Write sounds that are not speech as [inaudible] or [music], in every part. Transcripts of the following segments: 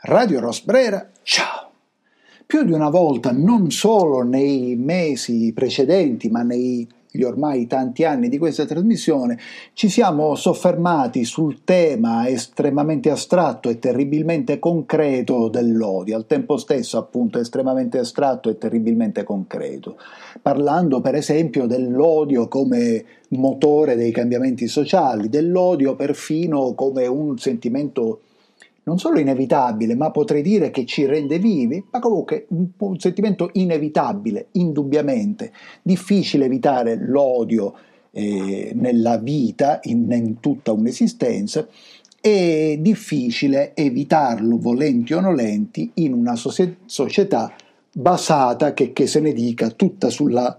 Radio Rosbrera, ciao! Più di una volta, non solo nei mesi precedenti, ma negli ormai tanti anni di questa trasmissione, ci siamo soffermati sul tema estremamente astratto e terribilmente concreto dell'odio, al tempo stesso appunto estremamente astratto e terribilmente concreto, parlando per esempio dell'odio come motore dei cambiamenti sociali, dell'odio perfino come un sentimento non solo inevitabile, ma potrei dire che ci rende vivi, ma comunque un, un sentimento inevitabile, indubbiamente. Difficile evitare l'odio eh, nella vita, in, in tutta un'esistenza, è difficile evitarlo, volenti o nolenti, in una società basata, che, che se ne dica, tutta sulla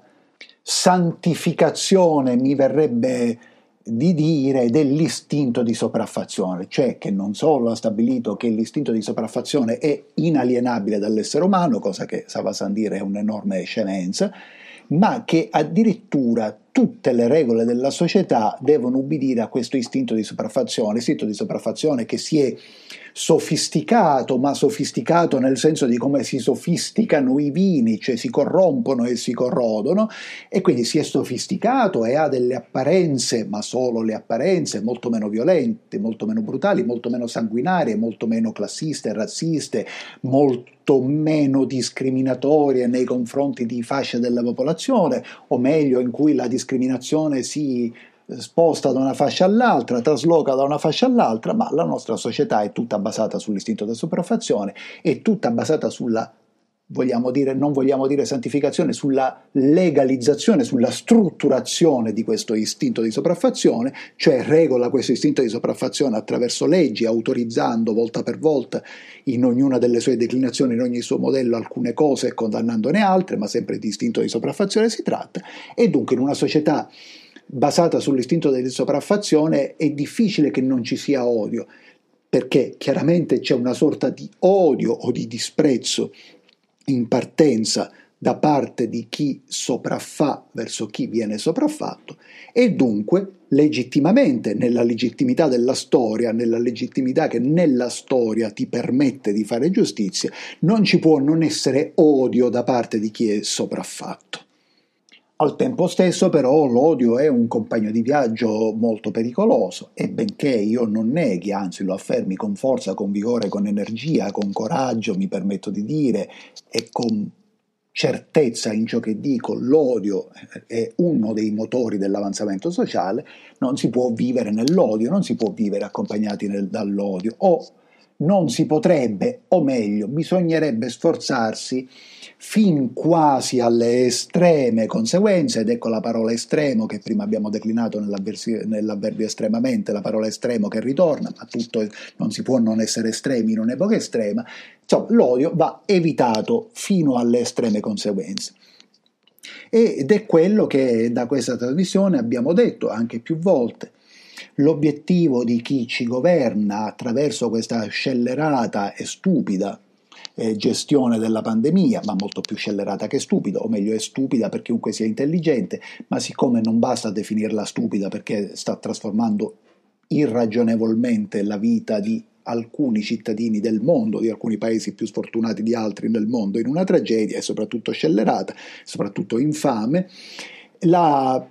santificazione, mi verrebbe di dire dell'istinto di sopraffazione, cioè che non solo ha stabilito che l'istinto di sopraffazione è inalienabile dall'essere umano, cosa che Savasan dire è un'enorme scemenza, ma che addirittura tutte le regole della società devono ubbidire a questo istinto di sopraffazione, istinto di sopraffazione che si è sofisticato, ma sofisticato nel senso di come si sofisticano i vini, cioè si corrompono e si corrodono, e quindi si è sofisticato e ha delle apparenze, ma solo le apparenze, molto meno violente, molto meno brutali, molto meno sanguinarie, molto meno classiste, razziste, molto meno discriminatorie nei confronti di fasce della popolazione, o meglio in cui la discriminazione si sposta da una fascia all'altra, trasloca da una fascia all'altra, ma la nostra società è tutta basata sull'istinto della sopraffazione, è tutta basata sulla vogliamo dire, non vogliamo dire santificazione, sulla legalizzazione, sulla strutturazione di questo istinto di sopraffazione, cioè regola questo istinto di sopraffazione attraverso leggi, autorizzando volta per volta in ognuna delle sue declinazioni, in ogni suo modello, alcune cose e condannandone altre, ma sempre di istinto di sopraffazione si tratta, e dunque in una società basata sull'istinto di sopraffazione è difficile che non ci sia odio, perché chiaramente c'è una sorta di odio o di disprezzo in partenza da parte di chi sopraffa verso chi viene sopraffatto e dunque legittimamente nella legittimità della storia, nella legittimità che nella storia ti permette di fare giustizia, non ci può non essere odio da parte di chi è sopraffatto. Al tempo stesso però l'odio è un compagno di viaggio molto pericoloso e benché io non neghi, anzi lo affermi con forza, con vigore, con energia, con coraggio, mi permetto di dire, e con certezza in ciò che dico, l'odio è uno dei motori dell'avanzamento sociale, non si può vivere nell'odio, non si può vivere accompagnati nel, dall'odio. O non si potrebbe, o meglio, bisognerebbe sforzarsi fin quasi alle estreme conseguenze, ed ecco la parola estremo che prima abbiamo declinato nell'avverbio estremamente, la parola estremo che ritorna, ma tutto non si può non essere estremi in un'epoca estrema, insomma l'odio va evitato fino alle estreme conseguenze. Ed è quello che da questa trasmissione abbiamo detto anche più volte L'obiettivo di chi ci governa attraverso questa scellerata e stupida eh, gestione della pandemia, ma molto più scellerata che stupida, o meglio è stupida per chiunque sia intelligente, ma siccome non basta definirla stupida perché sta trasformando irragionevolmente la vita di alcuni cittadini del mondo, di alcuni paesi più sfortunati di altri nel mondo, in una tragedia e soprattutto scellerata, soprattutto infame, la,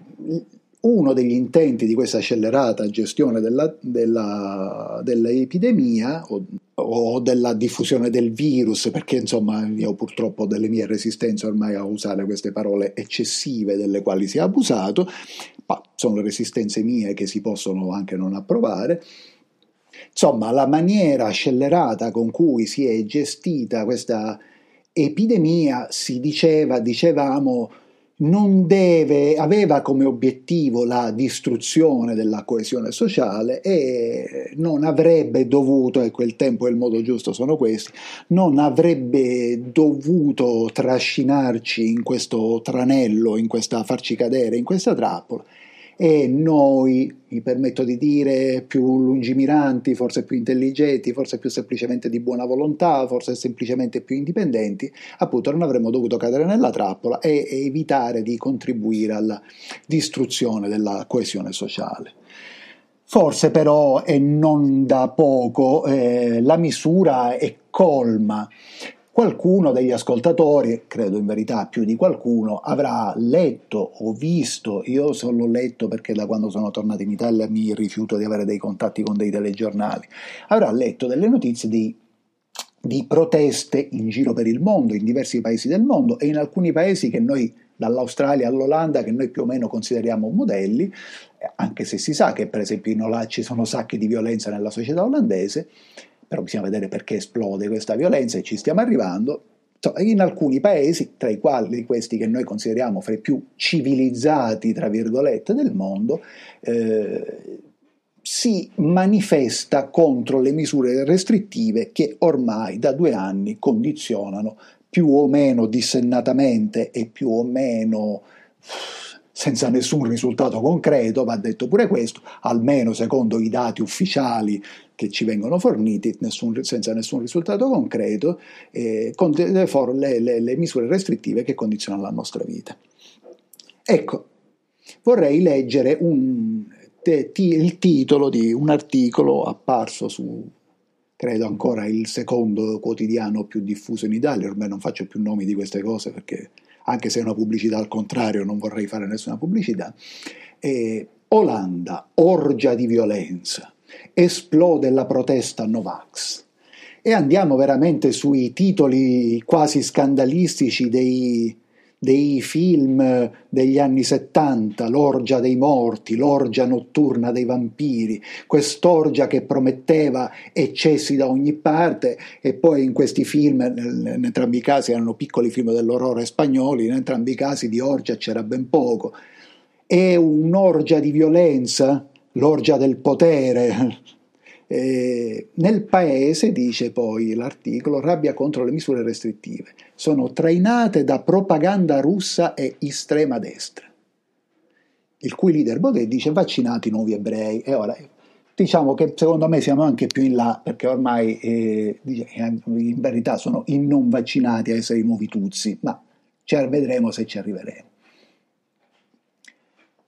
uno degli intenti di questa accelerata gestione della, della, dell'epidemia o, o, della diffusione del virus, perché insomma io purtroppo ho delle mie resistenze ormai a usare queste parole eccessive delle quali si è abusato, ma sono resistenze mie che si possono anche non approvare. Insomma, la maniera scellerata con cui si è gestita questa epidemia si diceva, dicevamo, non deve, aveva come obiettivo la distruzione della coesione sociale e non avrebbe dovuto, ecco il tempo e il modo giusto sono questi, non avrebbe dovuto trascinarci in questo tranello, in questa, farci cadere in questa trappola e noi, mi permetto di dire, più lungimiranti, forse più intelligenti, forse più semplicemente di buona volontà, forse semplicemente più indipendenti, appunto non avremmo dovuto cadere nella trappola e, evitare di contribuire alla distruzione della coesione sociale. Forse però, e non da poco, eh, la misura è colma. Qualcuno degli ascoltatori, credo in verità più di qualcuno, avrà letto o visto, io solo letto perché da quando sono tornato in Italia mi rifiuto di avere dei contatti con dei telegiornali, avrà letto delle notizie di di proteste in giro per il mondo, in diversi paesi del mondo e in alcuni paesi che noi, dall'Australia all'Olanda, che noi più o meno consideriamo modelli, anche se si sa che per esempio in Olanda ci sono sacchi di violenza nella società olandese, però bisogna vedere perché esplode questa violenza e ci stiamo arrivando. In alcuni paesi, tra i quali questi che noi consideriamo fra i più civilizzati, tra virgolette, del mondo, eh, si manifesta contro le misure restrittive che ormai da due anni condizionano più o meno dissennatamente e più o meno senza nessun risultato concreto, va detto pure questo, almeno secondo i dati ufficiali che ci vengono forniti, nessun, senza nessun risultato concreto, eh, con le, le, le misure restrittive che condizionano la nostra vita. Ecco, vorrei leggere un, te, ti, il titolo di un articolo apparso su, credo ancora, il secondo quotidiano più diffuso in Italia, ormai non faccio più nomi di queste cose perché anche se è una pubblicità al contrario, non vorrei fare nessuna pubblicità. Eh, Olanda, orgia di violenza, esplode la protesta Novax. E andiamo veramente sui titoli quasi scandalistici dei, dei film degli anni 70, l'orgia dei morti, l'orgia notturna dei vampiri, quest'orgia che prometteva eccessi da ogni parte e poi in questi film, in entrambi i casi erano piccoli film dell'orrore spagnoli, in entrambi i casi di orgia c'era ben poco. È un'orgia di violenza, l'orgia del potere, eh, nel paese, dice poi l'articolo, rabbia contro le misure restrittive. Sono trainate da propaganda russa e estrema destra. Il cui leader Baudet dice vaccinati nuovi ebrei. E ora diciamo che secondo me siamo anche più in là perché ormai eh, in verità sono i non vaccinati a essere i nuovi tuzzi, ma vedremo se ci arriveremo.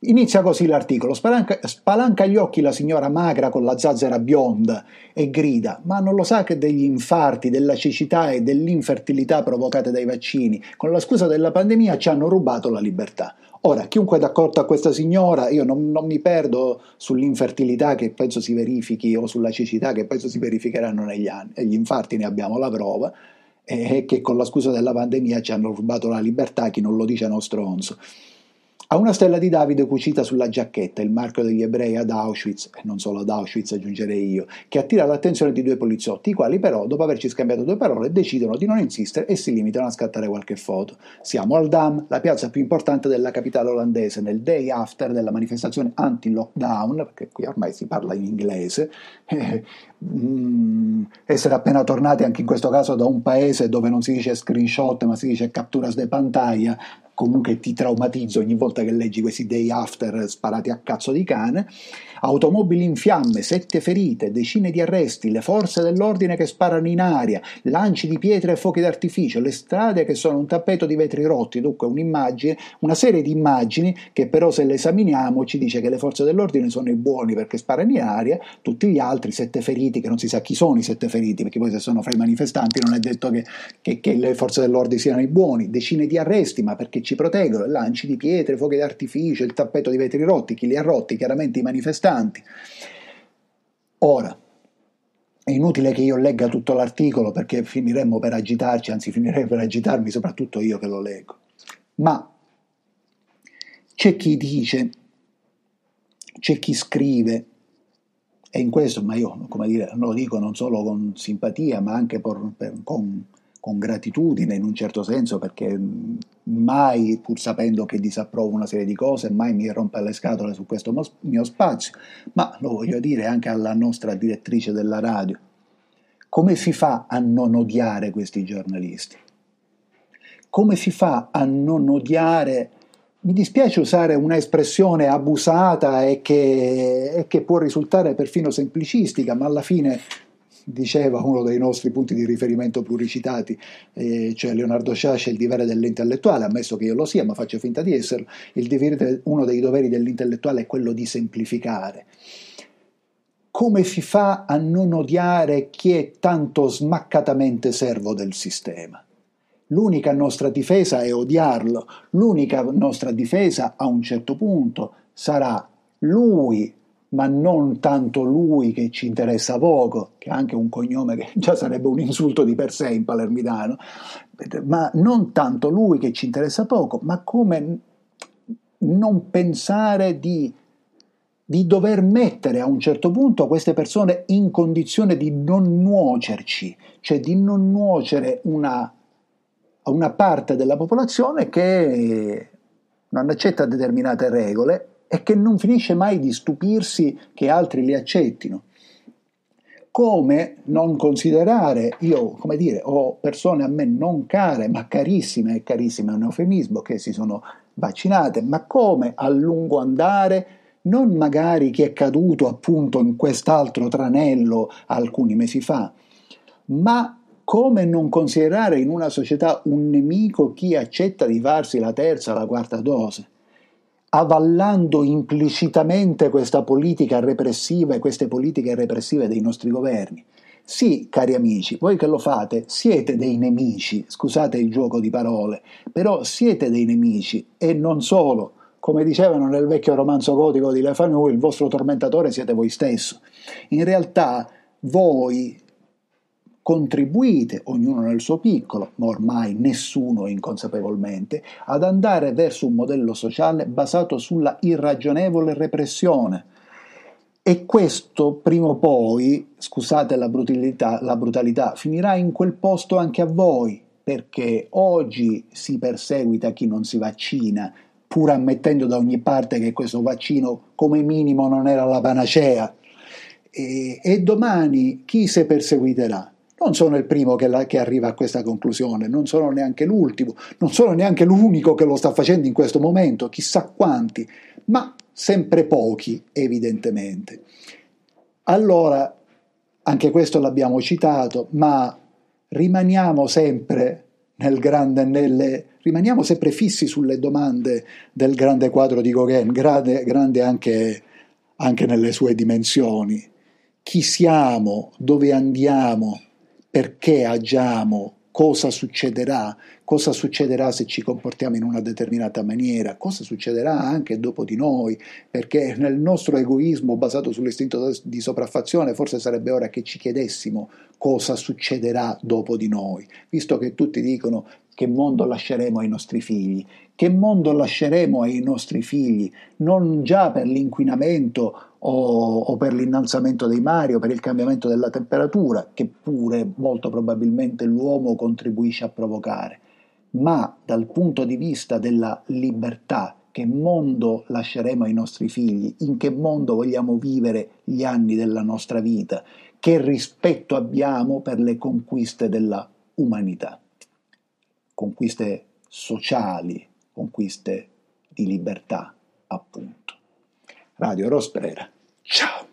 Inizia così l'articolo, spalanca, spalanca, gli occhi la signora magra con la zazzera bionda e grida, ma non lo sa che degli infarti, della cecità e dell'infertilità provocate dai vaccini, con la scusa della pandemia, ci hanno rubato la libertà. Ora, chiunque è d'accordo a questa signora, io non, non mi perdo sull'infertilità che penso si verifichi o sulla cecità che penso si verificheranno negli anni, e gli infarti ne abbiamo la prova, e che con la scusa della pandemia ci hanno rubato la libertà, chi non lo dice è uno stronzo. Ha una stella di Davide cucita sulla giacchetta, il marchio degli ebrei ad Auschwitz, e non solo ad Auschwitz aggiungerei io, che attira l'attenzione di due poliziotti, i quali però, dopo averci scambiato due parole, decidono di non insistere e si limitano a scattare qualche foto. Siamo al Dam, la piazza più importante della capitale olandese, nel day after della manifestazione anti-lockdown, perché qui ormai si parla in inglese, [laughs] mm, essere appena tornati anche in questo caso da un paese dove non si dice screenshot ma si dice capturas de pantalla comunque ti traumatizza ogni volta che leggi questi day after sparati a cazzo di cane. Automobili in fiamme, sette ferite, decine di arresti, le forze dell'ordine che sparano in aria, lanci di pietre e fuochi d'artificio, le strade che sono un tappeto di vetri rotti, dunque un'immagine, una serie di immagini che però se le esaminiamo ci dice che le forze dell'ordine sono i buoni perché sparano in aria, tutti gli altri sette feriti, che non si sa chi sono i sette feriti, perché poi se sono fra i manifestanti non è detto che, che, che le forze dell'ordine siano i buoni, decine di arresti, ma perché ci proteggono, lanci di pietre, fuochi d'artificio, il tappeto di vetri rotti, chi li ha rotti? Chiaramente i manifestanti importanti. Ora, è inutile che io legga tutto l'articolo perché finiremmo per agitarci, anzi finirei per agitarmi soprattutto io che lo leggo. Ma c'è chi dice, c'è chi scrive, e in questo, ma io come dire, lo dico non solo con simpatia, ma anche per, per, con con gratitudine in un certo senso perché mai, pur sapendo che disapprovo una serie di cose, mai mi rompe le scatole su questo mio spazio, ma lo voglio dire anche alla nostra direttrice della radio. Come si fa a non odiare questi giornalisti? Come si fa a non odiare mi dispiace usare un'espressione abusata e che, e che, può risultare perfino semplicistica, ma alla fine diceva uno dei nostri punti di riferimento pluricitati, eh, cioè Leonardo Sciascia, il dovere dell'intellettuale, ammesso che io lo sia, ma faccio finta di esserlo, dovere, uno dei doveri dell'intellettuale è quello di semplificare. come si fa a non odiare chi è tanto smaccatamente servo del sistema? L'unica nostra difesa è odiarlo, l'unica nostra difesa a un certo punto sarà lui, ma non tanto lui che ci interessa poco, che ha anche un cognome che già sarebbe un insulto di per sé in palermitano, ma non tanto lui che ci interessa poco, ma come non pensare di, di dover mettere a un certo punto queste persone in condizione di non nuocerci, cioè di non nuocere una una parte della popolazione che non accetta determinate regole e che non finisce mai di stupirsi che altri li accettino. Come non considerare, io come dire, ho persone a me non care, ma carissime, e carissime è un eufemismo, che si sono vaccinate, ma come a lungo andare non magari chi è caduto appunto in quest'altro tranello alcuni mesi fa, ma come non considerare in una società un nemico chi accetta di farsi la terza o la quarta dose? Avallando implicitamente questa politica repressiva e queste politiche repressive dei nostri governi. Sì, cari amici, voi che lo fate siete dei nemici, scusate il gioco di parole, però siete dei nemici e non solo. Come dicevano nel vecchio romanzo gotico di Le Fanu, il vostro tormentatore siete voi stesso. In realtà voi contribuite, ognuno nel suo piccolo, ma ormai nessuno inconsapevolmente, ad andare verso un modello sociale basato sulla irragionevole repressione. E questo prima o poi, scusate la brutalità, la brutalità, finirà in quel posto anche a voi, perché oggi si perseguita chi non si vaccina, pur ammettendo da ogni parte che questo vaccino come minimo non era la panacea. E, e domani chi si perseguiterà? Non sono il primo che, la, che, arriva a questa conclusione, non sono neanche l'ultimo, non sono neanche l'unico che lo sta facendo in questo momento, chissà quanti, ma sempre pochi, evidentemente. Allora, anche questo l'abbiamo citato, ma rimaniamo sempre nel grande, nelle, rimaniamo sempre fissi sulle domande del grande quadro di Gauguin, grande, grande anche, anche nelle sue dimensioni. Chi siamo, dove andiamo, perché agiamo, cosa succederà, cosa succederà se ci comportiamo in una determinata maniera, cosa succederà anche dopo di noi, perché nel nostro egoismo basato sull'istinto di sopraffazione forse sarebbe ora che ci chiedessimo cosa succederà dopo di noi, visto che tutti dicono che mondo lasceremo ai nostri figli, che mondo lasceremo ai nostri figli, non già per l'inquinamento o, o, per l'innalzamento dei mari o per il cambiamento della temperatura, che pure molto probabilmente l'uomo contribuisce a provocare, ma dal punto di vista della libertà, che mondo lasceremo ai nostri figli, in che mondo vogliamo vivere gli anni della nostra vita, che rispetto abbiamo per le conquiste della umanità, conquiste sociali, conquiste di libertà, appunto. Radio Rosperera. Ciao!